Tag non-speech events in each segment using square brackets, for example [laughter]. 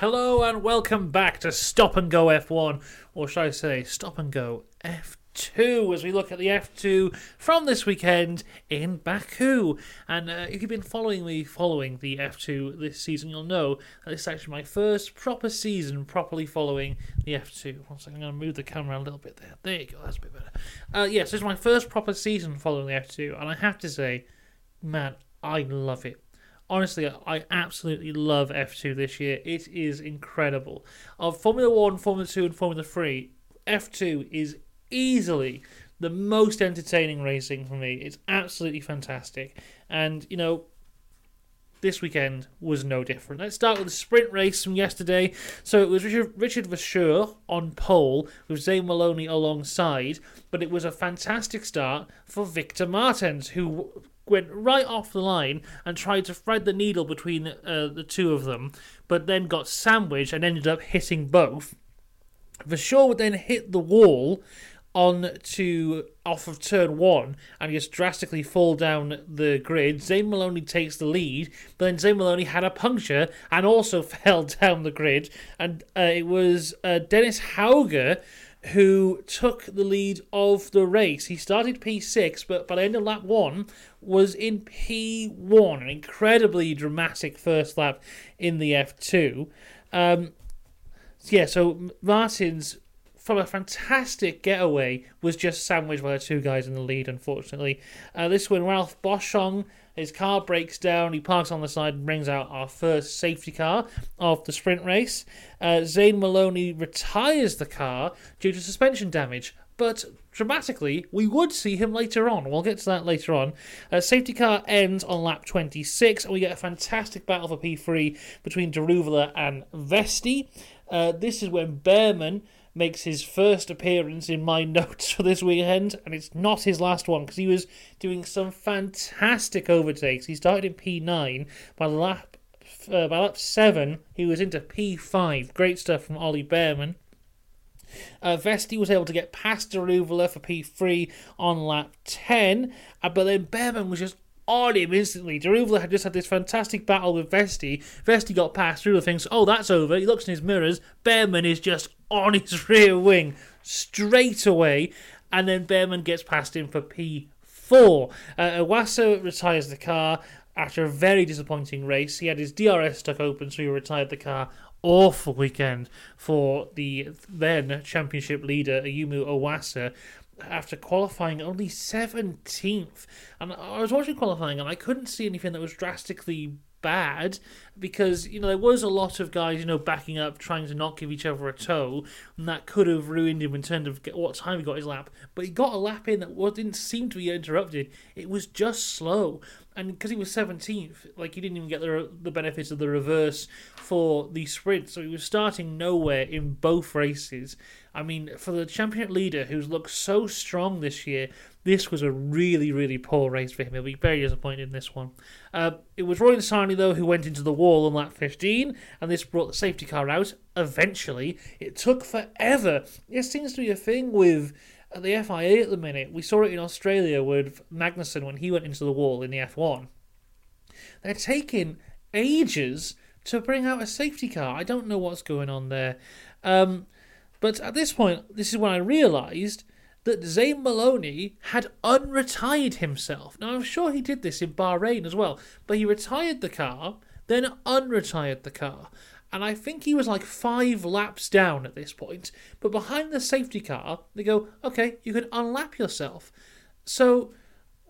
Hello and welcome back to Stop and Go F1, or should I say Stop and Go F2, as we look at the F2 from this weekend in Baku. And uh, if you've been following me following the F2 this season, you'll know that this is actually my first proper season properly following the F2. One second, I'm going to move the camera a little bit there. There you go, that's a bit better. Uh, yes, this is my first proper season following the F2, and I have to say, man, I love it honestly, I absolutely love F2 this year. It is incredible. Of Formula 1, Formula 2, and Formula 3, F2 is easily the most entertaining racing for me. It's absolutely fantastic. And, you know, this weekend was no different. Let's start with the sprint race from yesterday. So it was Richard, Richard Verschoor on pole with Zane Maloney alongside, but it was a fantastic start for Victor Martins, who went right off the line and tried to thread the needle between uh, the two of them, but then got sandwiched and ended up hitting both. Verschoor would then hit the wall on to off of turn one and just drastically fall down the grid. Zane Maloney takes the lead, but then Zane Maloney had a puncture and also [laughs] fell down the grid. And uh, it was uh, Dennis Hauger who took the lead of the race. He started P6, but by the end of lap one was in P1. An incredibly dramatic first lap in the F2. Um, yeah, so Martins, from a fantastic getaway, was just sandwiched by the two guys in the lead, unfortunately. Uh, this one, Ralph Boschung, his car breaks down, he parks on the side and brings out our first safety car of the sprint race. Uh, Zane Maloney retires the car due to suspension damage, but dramatically, we would see him later on. We'll get to that later on. Uh, safety car ends on lap 26, and we get a fantastic battle for P3 between Daruvala and Vesti. Uh, this is when Bearman makes his first appearance in my [laughs] notes for this weekend, and it's not his last one because he was doing some fantastic overtakes. He started in P9 by lap uh, by lap seven, he was into P5. Great stuff from Ollie Bearman. Uh, Vesti was able to get past Daruvala for P3 on lap 10, uh, but then Bearman was just on him instantly. Daruvala had just had this fantastic battle with Vesti. Vesti got past. Daruvala thinks, oh, that's over. He looks in his mirrors. Bearman is just [laughs] on his rear wing straight away, and then Bearman gets past him for P4. Uh, retires the car after a very disappointing race. He had his DRS stuck open, so he retired the car. Awful weekend for the then championship leader, Ayumu Iwasa after qualifying only 17th. And I was watching qualifying and I couldn't see anything that was drastically bad because you know there was a lot of guys you know backing up trying to not give each other a toe and that could have ruined him in terms of what time he got his lap. But he got a lap in that didn't seem to be interrupted. It was just slow and because he was 17th like he didn't even get the, the benefits of the reverse for the sprint so he was starting nowhere in both races I mean, for the championship leader who's looked so strong this year, this was a really, really poor race for him. He'll be very disappointed in this one. Uh, it was Roy Nissany, though, who went into the wall on lap 15, and this brought the safety car out eventually. It took forever. It seems to be a thing with uh, the FIA at the minute. We saw it in Australia with Magnussen when he went into the wall in the F1. They're taking ages to bring out a safety car. I don't know what's going on there. Um, but at this point, this is when I realised that Zane Maloney had unretired himself. Now, I'm sure he did this in Bahrain as well, but he retired the car, then unretired the car. And I think he was like five laps down at this point. But behind the safety car, they go, okay, you can unlap yourself. So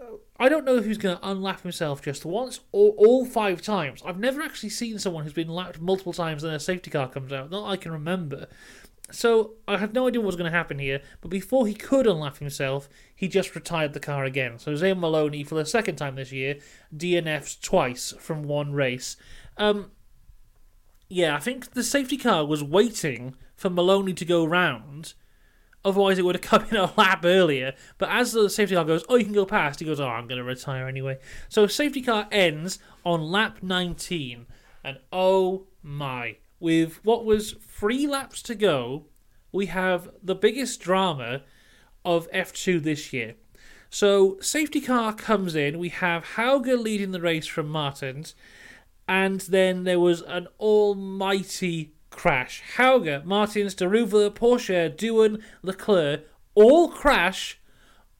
uh, I don't know if he's going to unlap himself just once or all five times. I've never actually seen someone who's been lapped multiple times and a safety car comes out. Not I can remember. So I had no idea what was going to happen here, but before he could unlap himself, he just retired the car again. So Zane Maloney, for the second time this year, DNFs twice from one race. Um, yeah, I think the safety car was waiting for Maloney to go round. Otherwise, it would have come in a lap earlier. But as the safety car goes, oh, you can go past, he goes, oh, I'm going to retire anyway. So safety car ends on lap 19. And oh my with what was three laps to go, we have the biggest drama of F2 this year. So, safety car comes in, we have Hauger leading the race from Martins, and then there was an almighty crash. Hauger, Martins, Daruvala, Pourchaire, Doohan, Leclerc all crash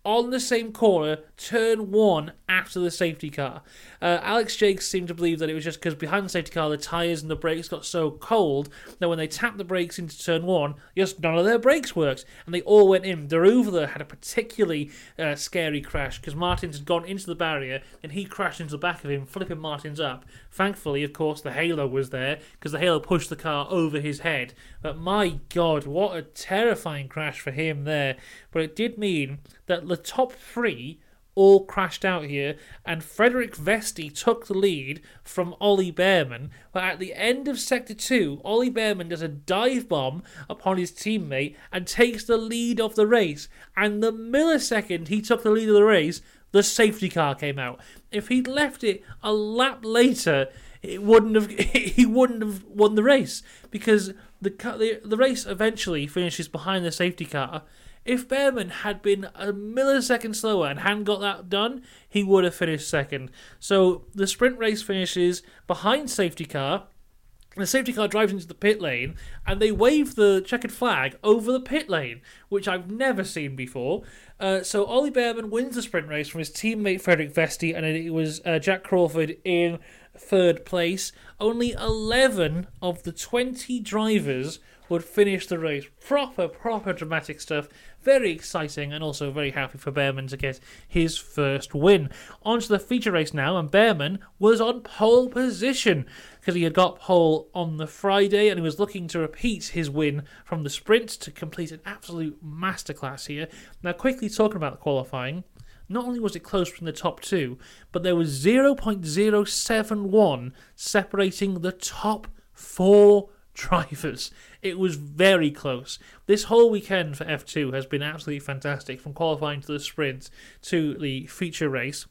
on the same corner, turn one after the safety car. Uh, Alex Jacques seemed to believe that it was just because behind the safety car, the tyres and the brakes got so cold that when they tapped the brakes into turn one, just none of their brakes worked, and they all went in. Daruvala had a particularly uh, scary crash because Martins had gone into the barrier and he crashed into the back of him, flipping Martins up. Thankfully, of course, the halo was there because the halo pushed the car over his head. But my God, what a terrifying crash for him there! But it did mean that the top three all crashed out here, and Frederik Vesti took the lead from Ollie Bearman. But at the end of Sector 2, Ollie Bearman does a dive bomb upon his teammate and takes the lead of the race. And the millisecond he took the lead of the race, the safety car came out. If he'd left it a lap later, it wouldn't have [laughs] he wouldn't have won the race because the the, the race eventually finishes behind the safety car if Bearman had been a millisecond slower and hadn't got that done, he would have finished second. So the sprint race finishes behind safety car. The safety car drives into the pit lane and they wave the checkered flag over the pit lane, which I've never seen before. Uh, so Ollie Bearman wins the sprint race from his teammate Frederik Vesti, and it was uh, Jack Crawford in third place. Only 11 of the 20 drivers would finish the race. Proper, proper dramatic stuff. Very exciting and also very happy for Bearman to get his first win. On to the feature race now, and Bearman was on pole position because he had got pole on the Friday and he was looking to repeat his win from the sprint to complete an absolute masterclass here. Now, quickly talking about the qualifying. Not only was it close from the top two, but there was 0.071 separating the top four drivers. It was very close. This whole weekend for F2 has been absolutely fantastic from qualifying to the sprint to the feature race.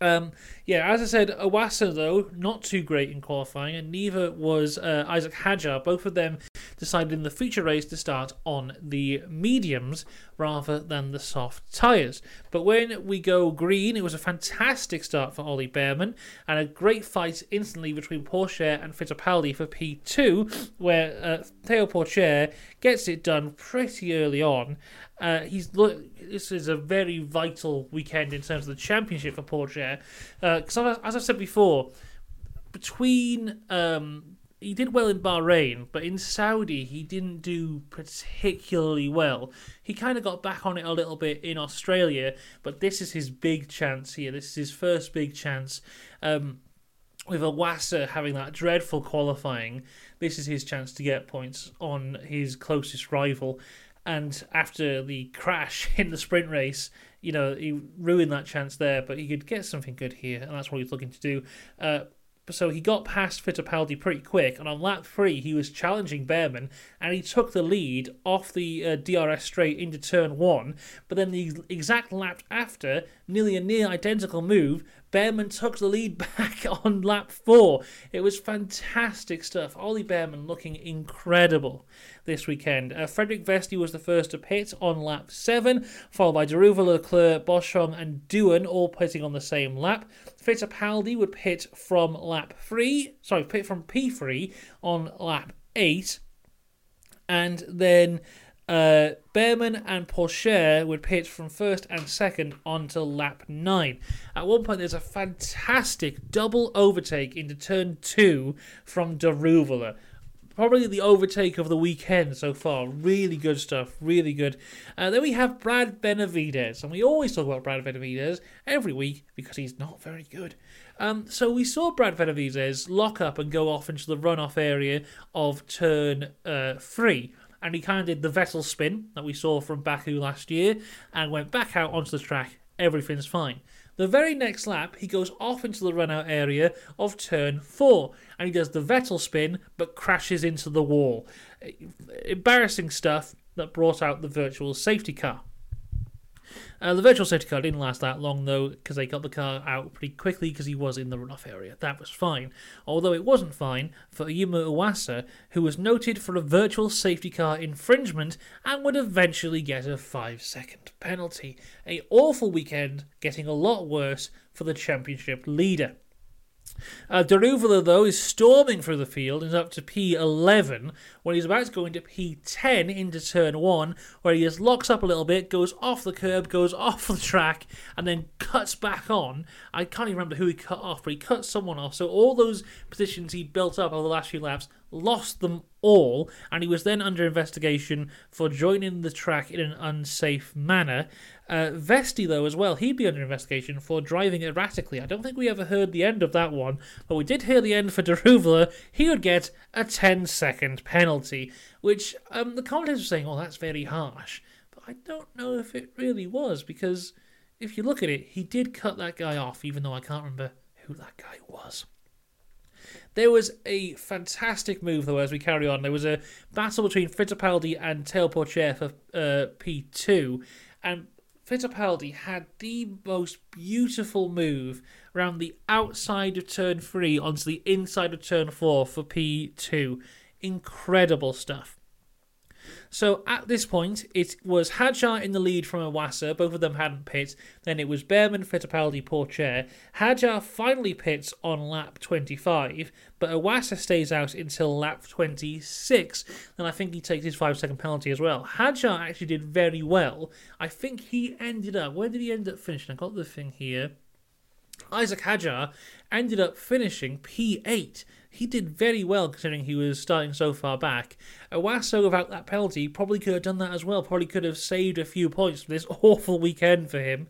Um, yeah, as I said, Iwasa though not too great in qualifying, and neither was uh, Isack Hadjar. Both of them decided in the feature race to start on the mediums rather than the soft tyres. But when we go green, it was a fantastic start for Ollie Bearman and a great fight instantly between Pourchaire and Fittipaldi for P2, where uh, Theo Pourchaire gets it done pretty early on. Uh, he's look. This is a very vital weekend in terms of the championship for Pourchaire. Because uh, as I said before, between um, he did well in Bahrain, but in Saudi he didn't do particularly well. He kind of got back on it a little bit in Australia, but this is his big chance here. This is his first big chance. Um, with Iwasa having that dreadful qualifying, this is his chance to get points on his closest rival. And after the crash [laughs] in the sprint race, you know, he ruined that chance there, but he could get something good here, and that's what he's looking to do. Uh, so he got past Fittipaldi pretty quick, and on lap three he was challenging Bearman, and he took the lead off the uh, DRS straight into turn one. But then the exact lap after, nearly a near identical move, Bearman took the lead [laughs] back on lap four. It was fantastic stuff. Ollie Bearman looking incredible this weekend. Uh, Frederik Vesti was the first to pit on lap seven, followed by Daruvala, Leclerc, Boschung, and Doohan all pitting on the same lap. Fittipaldi would pit from lap three, sorry, pit from P3 on lap eight, and then uh, Bearman and Pourchaire would pit from first and second onto lap 9. At one point, there's a fantastic double overtake into turn 2 from Daruvala. Probably the overtake of the weekend so far. Really good stuff. Really good. Uh, then we have Brad Benavides. And we always talk about Brad Benavides every week because he's not very good. Um, so we saw Brad Benavides lock up and go off into the runoff area of turn uh, 3 and he kind of did the Vettel spin that we saw from Baku last year and went back out onto the track. Everything's fine. The very next lap, he goes off into the run out area of turn four and he does the Vettel spin but crashes into the wall. Eh, embarrassing stuff that brought out the virtual safety car. Uh, the virtual safety car didn't last that long though, because they got the car out pretty quickly because he was in the runoff area. That was fine. Although it wasn't fine for Ayumu Iwasa, who was noted for a virtual safety car infringement and would eventually get a 5 second penalty. A awful weekend, getting a lot worse for the championship leader. Uh, Daruvala, though, is storming through the field and is up to P11 when he's about to go into P10 into turn 1, where he just locks up a little bit, goes off the curb, goes [laughs] off the track, and then cuts back on. I can't even remember who he cut off, but he cut someone off. So all those positions he built up over the last few laps, lost them all, and he was then under investigation for joining the track in an unsafe manner. Uh, Vesti, though, as well, he'd be under investigation for driving erratically. I don't think we ever heard the end of that one, but we did hear the end for [laughs] Daruvala. He would get a 10 second penalty, which um, the commentators were saying, oh, that's very harsh. But I don't know if it really was, because if you look at it, he did cut that guy off, even though I can't remember who that guy was. There was a fantastic move, though, as we carry on. There was a battle between Fittipaldi and Pourchaire for uh, P2, and Fittipaldi had the most beautiful move around the outside of turn three onto the inside of turn four for P2. Incredible stuff. So at this point, it was Hadjar in the lead from Iwasa. Both of them hadn't pit. Then it was Bearman, Fittipaldi, Pourchaire. Hadjar finally pits on lap 25, but Iwasa stays out until lap 26. And I think he takes his five second penalty as well. Hadjar actually did very well. I think he ended up. Where did he end up finishing? I got the thing here. Isack Hadjar ended up finishing P8 he did very well considering he was starting so far back. Iwasa, without that penalty, probably could have done that as well. Probably could have saved a few points from this [laughs] awful weekend for him.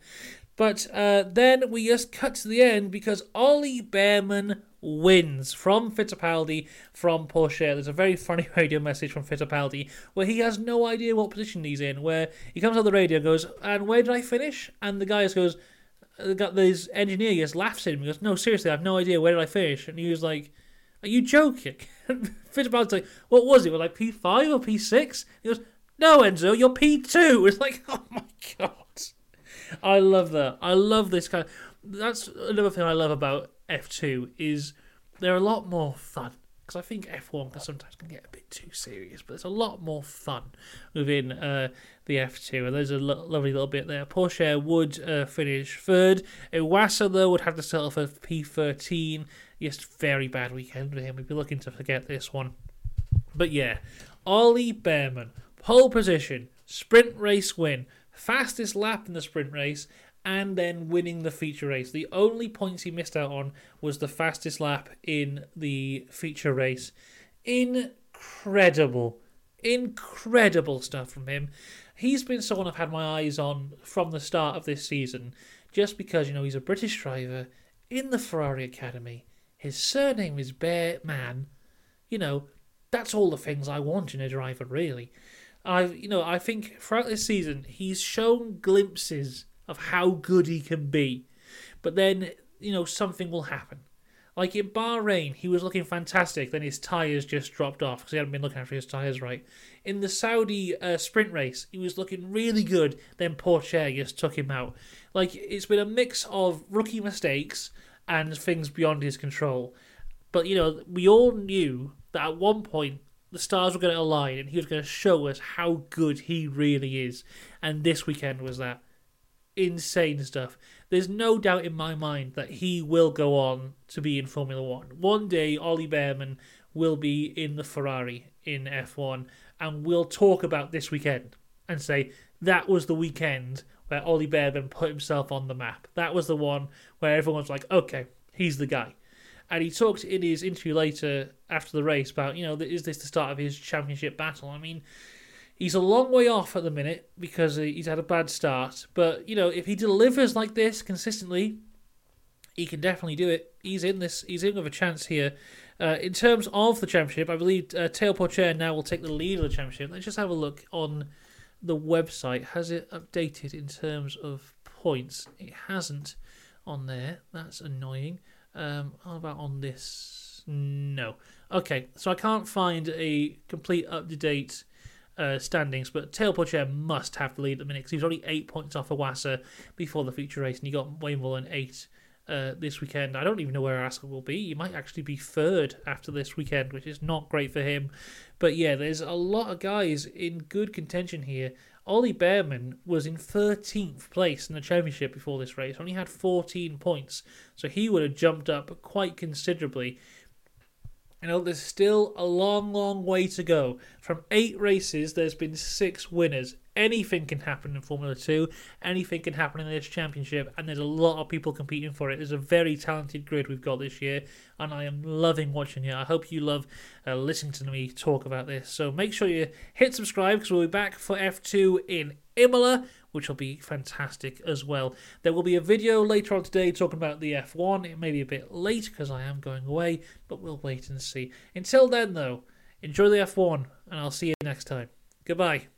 But uh, then we just cut to the end because Ollie Bearman wins from Fittipaldi from Pourchaire. There's a very funny [laughs] radio message from Fittipaldi where he has no idea what position he's in. Where he comes on the radio and goes, "And where did I finish?" And the guy just goes, "Got this engineer just laughs at him. He goes, "No, seriously, I have no idea. Where did I finish?" And he was like. Are you joking? [laughs] Fittipaldi's like, what was it? Was like P5 or P6? He goes, no, Enzo, you're P2. [laughs] It's like, oh my god. I love that. I love this kind of. That's another thing I love about F2 is they're a lot more fun because I think F1 can sometimes can get a bit too serious, but there's a lot more fun within uh, the F2, and there's a lo- lovely little bit there. Pourchaire would uh, finish third. Iwasa, though, would have to settle for P13. Yes, very bad weekend for him. We'd be looking to forget this one. But yeah, Ollie Bearman, pole position, sprint race win, fastest lap in the sprint race, and then winning the feature race. The only points he missed out on was the fastest lap in the feature race. Incredible, incredible stuff from him. He's been someone I've had my eyes on from the start of this season, just because, you know, he's a British driver in the Ferrari Academy his surname is Bearman. You know, that's all the things I want in a driver, really. I, you know, I think throughout this season he's shown glimpses of how good he can be, but then you know something will happen. Like in Bahrain, he was looking fantastic. Then his tires just dropped off because he hadn't been looking after his tires right. In the Saudi uh, sprint race, he was looking really good. Then Pourchaire just took him out. Like it's been a mix of rookie mistakes and things beyond his control. But you know, we all knew that at one point the stars were going to align and he was going to show us how good he really is. And this weekend was that insane stuff. There's no doubt in my mind that he will go on to be in Formula One. One day, Ollie Bearman will be in the Ferrari in F1, and we'll talk about this weekend and say that was the weekend where Ollie Bearman put himself on the map. That was the one where everyone's like, okay, he's the guy. And he talked in his interview later after the race about, you know, is this the start of his championship battle? I mean, he's a long way off at the minute because he's had a bad start. But, you know, if he delivers like this consistently, he can definitely do it. He's in this, he's in with a chance here. Uh, in terms of the championship, I believe uh, Théo Pourchaire now will take the lead of the championship. Let's just have a look on the website. Has it updated in terms of points? It hasn't on there. That's annoying. Um, how about on this? No. Okay, so I can't find a complete up to date uh, standings, but Pourchaire must have the lead at the minute because he's only eight points off Iwasa before the feature race, and he got way more than eight uh, this weekend. I don't even know where Aska will be. He might actually be third after this weekend, which is not great for him. But yeah, there's a lot of guys in good contention here. Ollie Bearman was in 13th place in the championship before this race, only had 14 points, so he would have jumped up quite considerably. You know, there's still a long, long way to go. From eight races, there's been six winners. Anything can happen in Formula 2, anything can happen in this championship, and there's a lot of people competing for it. There's a very talented grid we've got this year, and I am loving watching it. I hope you love uh, listening to me talk about this. So make sure you hit subscribe because we'll be back for F2 in Imola, which will be fantastic as well. There will be a video later on today talking about the F1. It may be a bit late because I am going away, but we'll wait and see. Until then, though, enjoy the F1, and I'll see you next time. Goodbye.